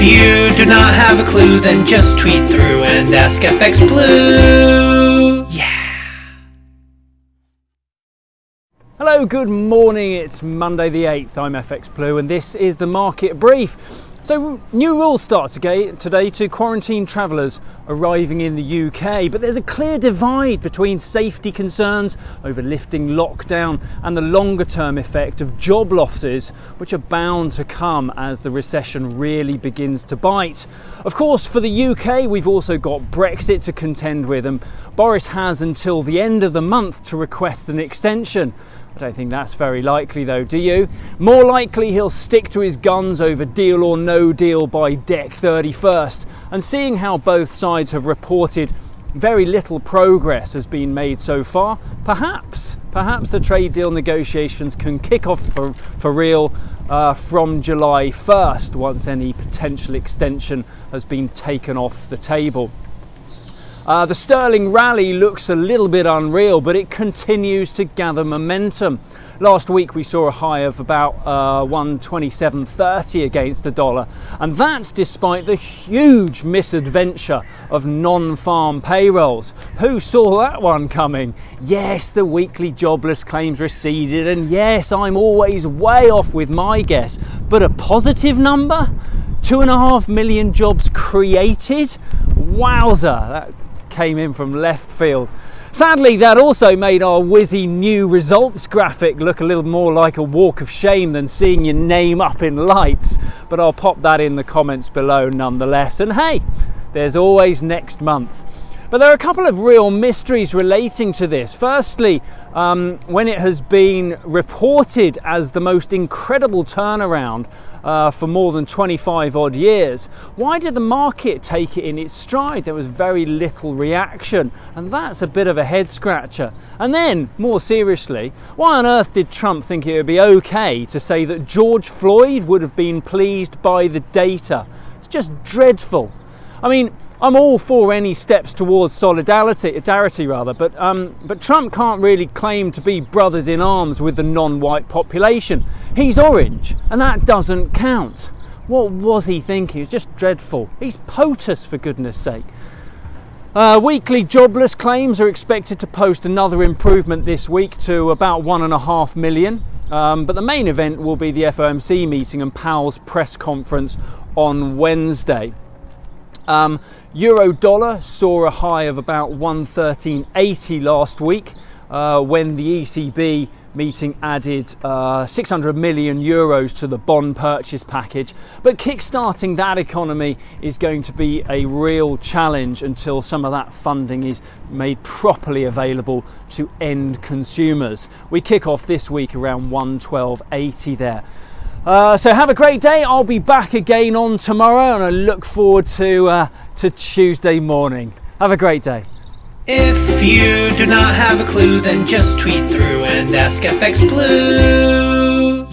If you do not have a clue, then just tweet through and ask FX Blue. Yeah. Hello, good morning. It's Monday the 8th. I'm FX Blue and this is the market brief. So, new rules start today to quarantine travellers arriving in the UK, but there's a clear divide between safety concerns over lifting lockdown and the longer term effect of job losses, which are bound to come as the recession really begins to bite. Of course, for the UK, we've also got Brexit to contend with, and Boris has until the end of the month to request an extension. I don't think that's very likely, though, do you? More likely he'll stick to his guns over deal or no deal by Dec 31st. And seeing how both sides have reported very little progress has been made so far, perhaps, perhaps the trade deal negotiations can kick off for, for real uh, from July 1st once any potential extension has been taken off the table. Uh, the sterling rally looks a little bit unreal, but it continues to gather momentum. Last week we saw a high of about uh, 127.30 against the dollar, and that's despite the huge misadventure of non farm payrolls. Who saw that one coming? Yes, the weekly jobless claims receded, and yes, I'm always way off with my guess, but a positive number? Two and a half million jobs created? Wowza! That came in from left field. Sadly, that also made our whizzy new results graphic look a little more like a walk of shame than seeing your name up in lights, but I'll pop that in the comments below nonetheless. And hey, there's always next month. But there are a couple of real mysteries relating to this. Firstly, um, when it has been reported as the most incredible turnaround uh, for more than 25 odd years, why did the market take it in its stride? There was very little reaction, and that's a bit of a head scratcher. And then, more seriously, why on earth did Trump think it would be okay to say that George Floyd would have been pleased by the data? It's just dreadful. I mean, I'm all for any steps towards solidarity, rather, but um, but Trump can't really claim to be brothers in arms with the non-white population. He's orange, and that doesn't count. What was he thinking? It's just dreadful. He's POTUS, for goodness sake. Uh, weekly jobless claims are expected to post another improvement this week to about one and a half million. Um, but the main event will be the FOMC meeting and Powell's press conference on Wednesday. Um, Euro dollar saw a high of about 113.80 last week uh, when the ECB meeting added uh, 600 million euros to the bond purchase package. But kickstarting that economy is going to be a real challenge until some of that funding is made properly available to end consumers. We kick off this week around 112.80 there. Uh, so have a great day. I'll be back again on tomorrow, and I look forward to uh, to Tuesday morning. Have a great day. If you do not have a clue, then just tweet through and ask FX Blue.